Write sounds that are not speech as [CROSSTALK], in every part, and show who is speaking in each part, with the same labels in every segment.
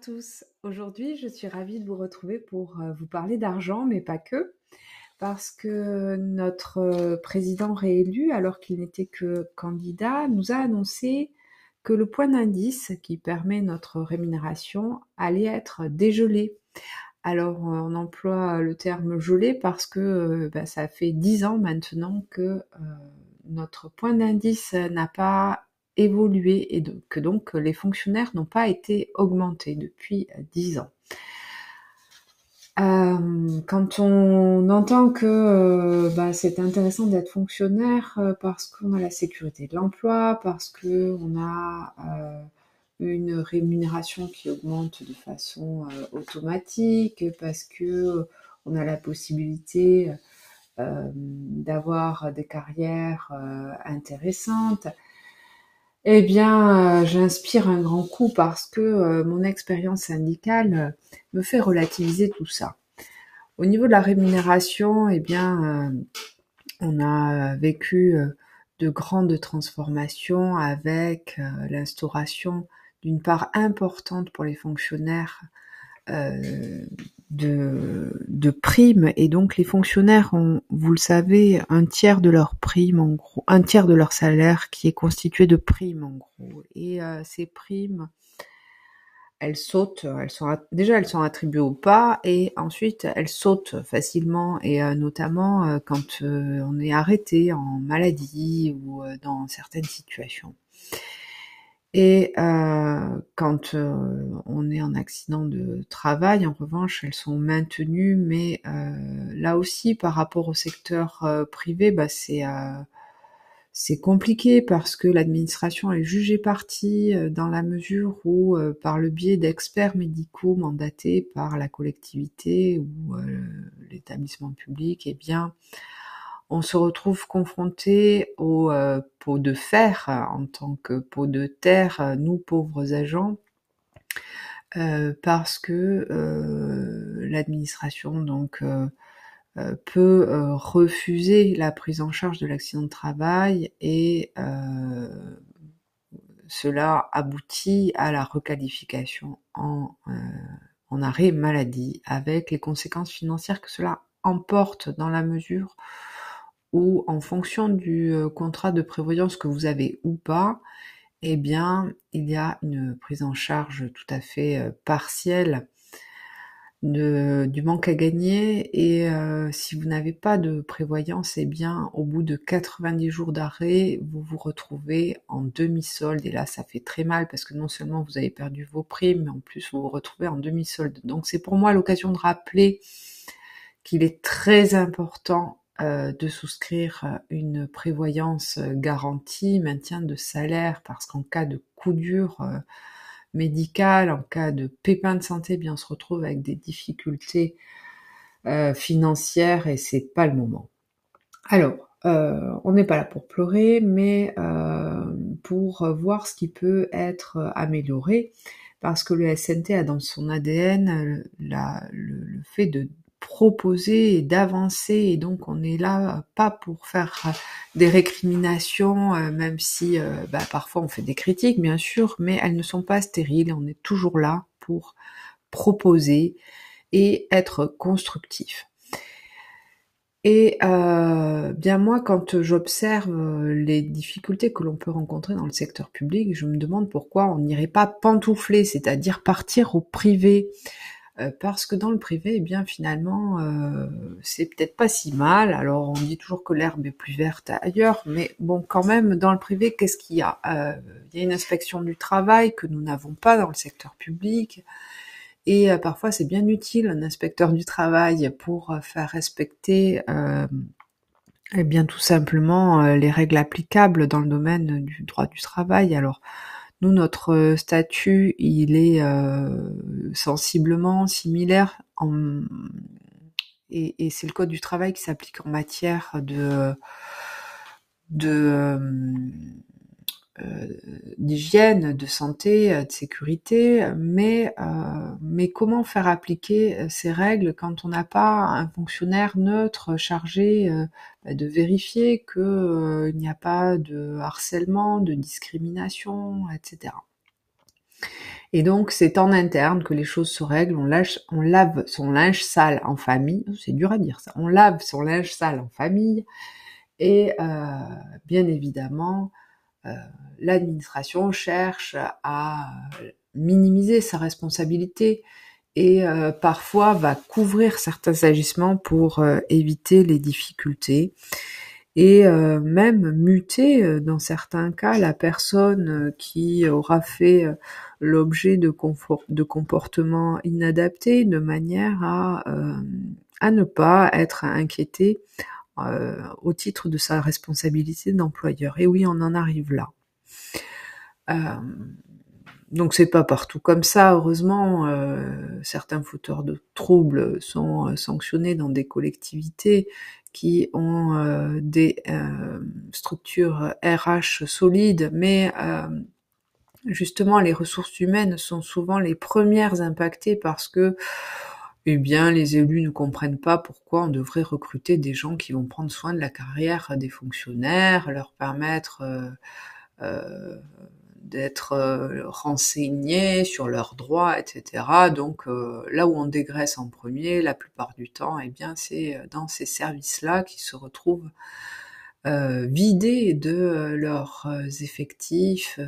Speaker 1: tous. Aujourd'hui, je suis ravie de vous retrouver pour euh, vous parler d'argent, mais pas que, parce que notre euh, président réélu, alors qu'il n'était que candidat, nous a annoncé que le point d'indice qui permet notre rémunération allait être dégelé. Alors, on emploie le terme gelé parce que euh, bah, ça fait dix ans maintenant que notre point d'indice n'a pas évolué et que donc les fonctionnaires n'ont pas été augmentés depuis dix ans. Euh, quand on entend que euh, bah, c'est intéressant d'être fonctionnaire euh, parce qu'on a la sécurité de l'emploi, parce que on a une rémunération qui augmente de façon automatique, parce que on a la possibilité d'avoir des carrières intéressantes, eh bien, euh, j'inspire un grand coup parce que euh, mon expérience syndicale euh, me fait relativiser tout ça. Au niveau de la rémunération, eh bien, on a vécu de grandes transformations avec l'instauration d'une part importante pour les fonctionnaires de, de primes et donc les fonctionnaires ont, vous le savez, un tiers de leur en gros, un tiers de leur salaire qui est constitué de primes en gros. Et euh, ces primes, elles sautent, elles sont déjà elles sont attribuées au pas et ensuite elles sautent facilement et euh, notamment euh, quand on est arrêté en maladie ou dans certaines situations. Et euh, quand euh, on est en accident de travail, en revanche, elles sont maintenues, mais euh, là aussi, par rapport au secteur privé, bah, c'est c'est compliqué parce que l'administration est jugée partie dans la mesure où, par le biais d'experts médicaux mandatés par la collectivité ou l'établissement public, eh bien, on se retrouve confronté au euh, pot de fer euh, en tant que pot de terre, euh, nous pauvres agents, parce que l'administration donc peut refuser la prise en charge de l'accident de travail et cela aboutit à la requalification en, en arrêt maladie avec les conséquences financières que cela emporte dans la mesure ou en fonction du euh, contrat de prévoyance que vous avez ou pas, eh bien, il y a une prise en charge tout à fait euh, partielle de, du manque à gagner et euh, si vous n'avez pas de prévoyance, eh bien, au bout de 90 jours d'arrêt, vous vous retrouvez en demi-solde et là, ça fait très mal parce que non seulement vous avez perdu vos primes, mais en plus vous vous retrouvez en demi-solde. Donc c'est pour moi l'occasion de rappeler qu'il est très important euh, de souscrire euh, une prévoyance euh, garantie, maintien de salaire, parce qu'en cas de coup dur médical, en cas de pépin de santé, bien on se retrouve avec des difficultés financières et c'est pas le moment. Alors, on n'est pas là pour pleurer, mais pour voir ce qui peut être amélioré, parce que le SNT a dans son ADN le fait de proposer et d'avancer. Et donc on est là pas pour faire euh, des récriminations euh, même si euh, bah, parfois on fait des critiques bien sûr mais elles ne sont pas stériles. On est toujours là pour proposer et être constructif. Et bien moi quand j'observe les difficultés que l'on peut rencontrer dans le secteur public je me demande pourquoi on n'irait pas pantoufler c'est-à-dire partir au privé euh, parce que dans le privé, eh bien finalement, euh, c'est peut-être pas si mal. Alors on dit toujours que l'herbe est plus verte ailleurs, mais bon, quand même, dans le privé, qu'est-ce qu'il y a? Euh, Il y a une inspection du travail que nous n'avons pas dans le secteur public. Et parfois, c'est bien utile un inspecteur du travail pour faire respecter eh bien tout simplement les règles applicables dans le domaine du droit du travail. Alors nous, notre euh, statut, il est euh, sensiblement similaire en, et, et c'est le code du travail qui s'applique en matière de de euh, d'hygiène, de santé, euh, de sécurité, mais, euh, mais comment faire appliquer ces règles quand on n'a pas un fonctionnaire neutre chargé bah, de vérifier qu'il n'y a pas de harcèlement, de discrimination, etc. Et donc, c'est en interne que les choses se règlent. On, on lave son linge sale en famille. C'est dur à dire ça. On lave son linge sale en famille. Et euh, bien évidemment, euh, l'administration cherche à minimiser sa responsabilité et euh, parfois va couvrir certains agissements pour éviter les difficultés. Et même muter dans certains cas la personne qui aura fait l'objet de, de comportements inadaptés de manière à, à ne pas être inquiété euh, au titre de sa responsabilité d'employeur. Et oui, on en arrive là. Euh, donc c'est pas partout comme ça, heureusement. Euh, certains fauteurs de troubles sont sanctionnés dans des collectivités qui ont des structures RH solides, mais justement les ressources humaines sont souvent les premières impactées parce que eh bien, les élus ne comprennent pas pourquoi on devrait recruter des gens qui vont prendre soin de la carrière des fonctionnaires, leur permettre euh, euh, d'être euh, renseignés sur leurs droits, etc. Donc là où on dégraisse en premier, la plupart du temps, eh bien, c'est dans ces services-là qui se retrouvent vidés de leurs effectifs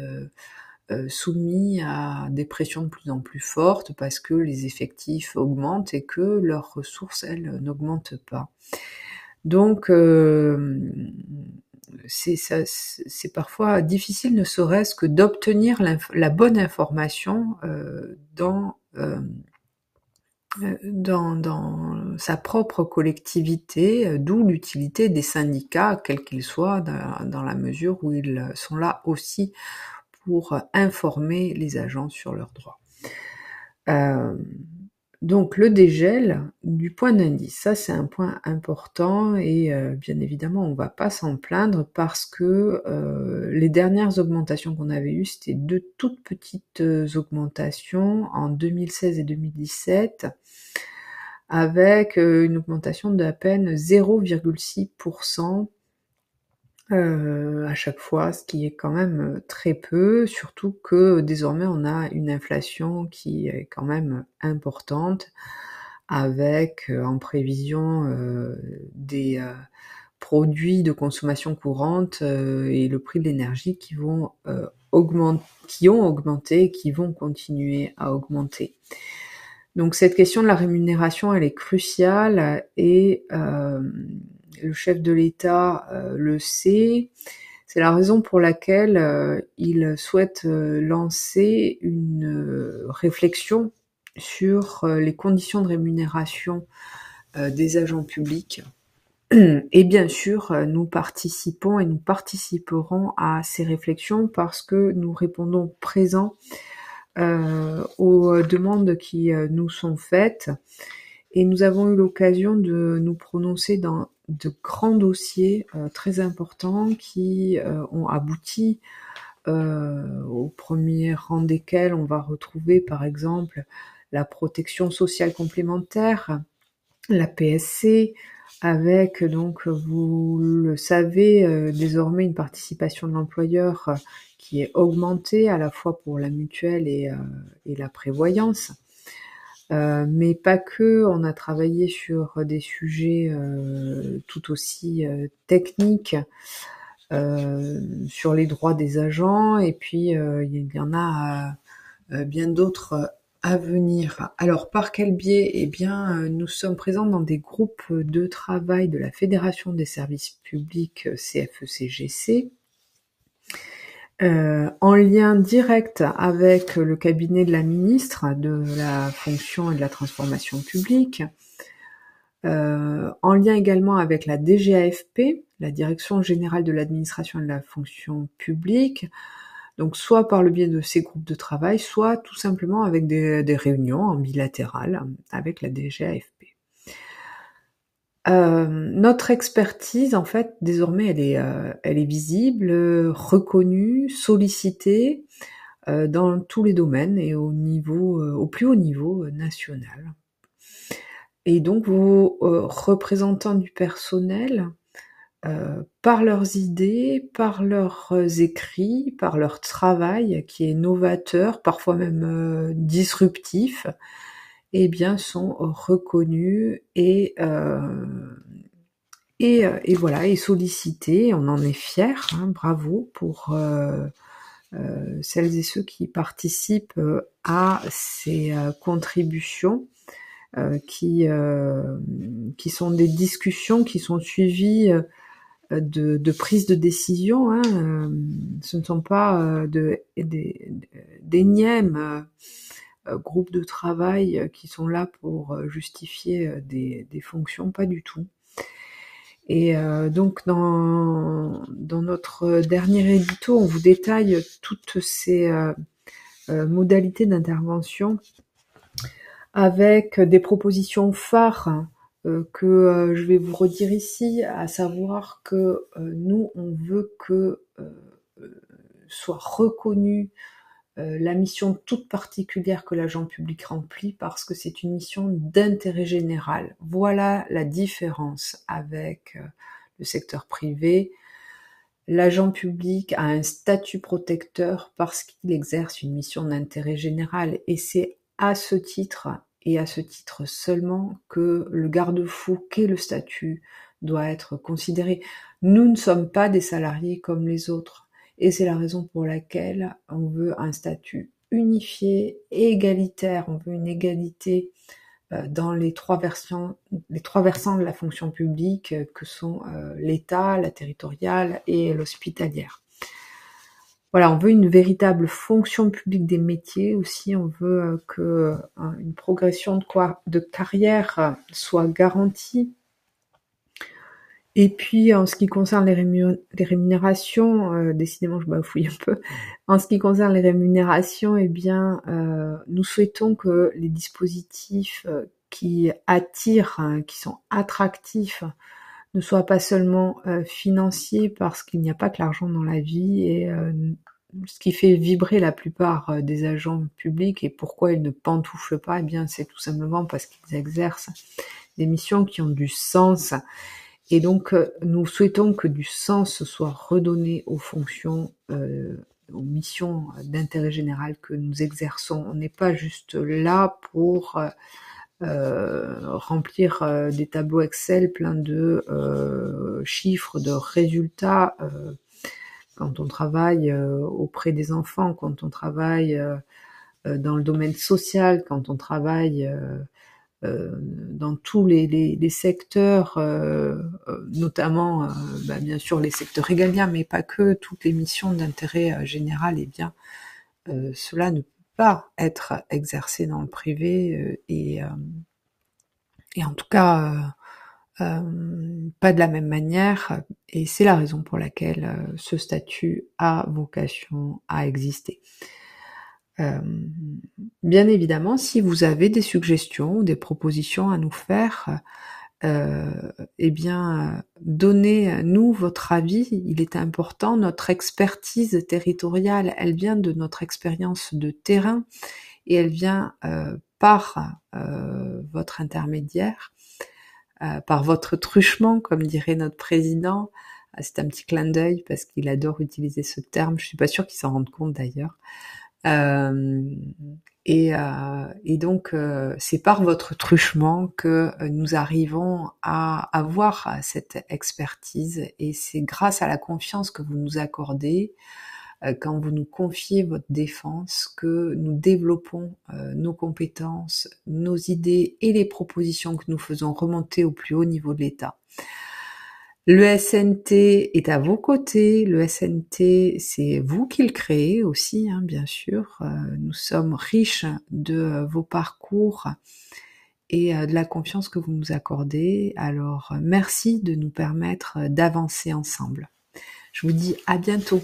Speaker 1: soumis à des pressions de plus en plus fortes parce que les effectifs augmentent et que leurs ressources, elles, n'augmentent pas. Donc, euh, c'est parfois difficile, ne serait-ce que d'obtenir la bonne information euh, dans, sa propre collectivité, d'où l'utilité des syndicats, quels qu'ils soient, dans, la mesure où ils sont là aussi pour informer les agents sur leurs droits. Euh, donc le dégel du point d'indice, ça c'est un point important et euh, bien évidemment on va pas s'en plaindre parce que euh, les dernières augmentations qu'on avait eues c'était de toutes petites augmentations en 2016 et 2017 avec une augmentation d'à peine 0,6% euh, à chaque fois, ce qui est quand même euh, très peu, surtout que désormais on a une inflation qui est quand même importante, avec euh, en prévision des produits de consommation courante et le prix de l'énergie qui vont augmenter, qui ont augmenté et qui vont continuer à augmenter. Donc cette question de la rémunération, elle est cruciale et le chef de l'État euh, le sait. C'est la raison pour laquelle euh, il souhaite euh, lancer une réflexion sur les conditions de rémunération des agents publics. [CLEARS THROAT] Et bien sûr, nous participons et nous participerons à ces réflexions parce que nous répondons présents aux demandes qui nous sont faites. Et nous avons eu l'occasion de nous prononcer dans de grands dossiers euh, très importants qui euh, ont abouti euh, au premier rang desquels on va retrouver par exemple la protection sociale complémentaire, la PSC, avec donc vous le savez désormais une participation de l'employeur qui est augmentée à la fois pour la mutuelle et, et la prévoyance. Euh, mais pas que, on a travaillé sur des sujets euh, tout aussi euh, techniques, sur les droits des agents, et puis il y en a bien d'autres à venir. Alors par quel biais? Eh bien, nous sommes présents dans des groupes de travail de la Fédération des services publics CFECGC, euh, en lien direct avec le cabinet de la ministre de la fonction et de la transformation publique, euh, en lien également avec la DGAFP, la Direction générale de l'administration et de la fonction publique, donc soit par le biais de ces groupes de travail, soit tout simplement avec des, réunions en avec la DGAFP. Euh, notre expertise, en fait, désormais, elle est, euh, elle est visible, reconnue, sollicitée euh, dans tous les domaines et au niveau, au plus haut niveau national. Et donc, vos représentants du personnel par leurs idées, par leurs écrits, par leur travail qui est novateur, parfois même disruptif, eh bien sont reconnus et et, et, voilà, et sollicités. On en est fiers. Hein, bravo pour euh, celles et ceux qui participent euh, à ces euh, contributions qui, qui sont des discussions qui sont suivies de, de prise de décision. Hein. Ce ne sont pas de, d'énièmes groupes de travail qui sont là pour justifier des, fonctions, pas du tout. Et euh, donc dans, dans notre dernier édito, on vous détaille toutes ces euh, euh, modalités d'intervention avec des propositions phares que je vais vous redire ici, à savoir que nous, on veut que soit reconnu euh, la mission toute particulière que l'agent public remplit parce que c'est une mission d'intérêt général. Voilà la différence avec euh, le secteur privé. L'agent public a un statut protecteur parce qu'il exerce une mission d'intérêt général et c'est à ce titre et à ce titre seulement que le garde-fou qu'est le statut doit être considéré. Nous ne sommes pas des salariés comme les autres. Et c'est la raison pour laquelle on veut un statut unifié et égalitaire. On veut une égalité euh, dans les trois versions, les trois versants de la fonction publique euh, que sont euh, l'État, la territoriale et l'hospitalière. Voilà, on veut une véritable fonction publique des métiers aussi. On veut que une progression de, quoi, de carrière soit garantie et puis en ce qui concerne les, rémunérations, euh, décidément je bafouille un peu. En ce qui concerne les rémunérations, eh bien, euh, nous souhaitons que les dispositifs euh, qui attirent, hein, qui sont attractifs, ne soient pas seulement financiers parce qu'il n'y a pas que l'argent dans la vie et ce qui fait vibrer la plupart des agents publics et pourquoi ils ne pantouflent pas, eh bien c'est tout simplement parce qu'ils exercent des missions qui ont du sens et donc, euh, nous souhaitons que du sens soit redonné aux fonctions, euh, aux missions d'intérêt général que nous exerçons. On n'est pas juste là pour euh, remplir des tableaux Excel pleins de chiffres, de résultats. quand on travaille auprès des enfants, quand on travaille dans le domaine social, quand on travaille dans tous les, les, les secteurs, euh, euh, notamment bah, bien sûr les secteurs régaliens, mais pas que, toutes les missions d'intérêt général, et eh bien cela ne peut pas être exercé dans le privé et, et en tout cas pas de la même manière, et c'est la raison pour laquelle ce statut a vocation à exister. Euh, bien évidemment, si vous avez des suggestions des propositions à nous faire, euh, eh bien, donnez-nous votre avis. Il est important. Notre expertise territoriale, elle vient de notre expérience de terrain et elle vient euh, par votre intermédiaire, par votre truchement, comme dirait notre président. Ah, c'est un petit clin d'œil parce qu'il adore utiliser ce terme. Je suis pas sûre qu'il s'en rende compte d'ailleurs. Euh, et, euh, et, donc, euh, c'est par votre truchement que nous arrivons à avoir cette expertise et c'est grâce à la confiance que vous nous accordez quand vous nous confiez votre défense que nous développons nos compétences, nos idées et les propositions que nous faisons remonter au plus haut niveau de l'État. Le SNT est à vos côtés. Le SNT, c'est vous qui le créez aussi, hein, bien sûr. Euh, nous sommes riches de vos parcours et euh, de la confiance que vous nous accordez. Alors, merci de nous permettre d'avancer ensemble. Je vous dis à bientôt.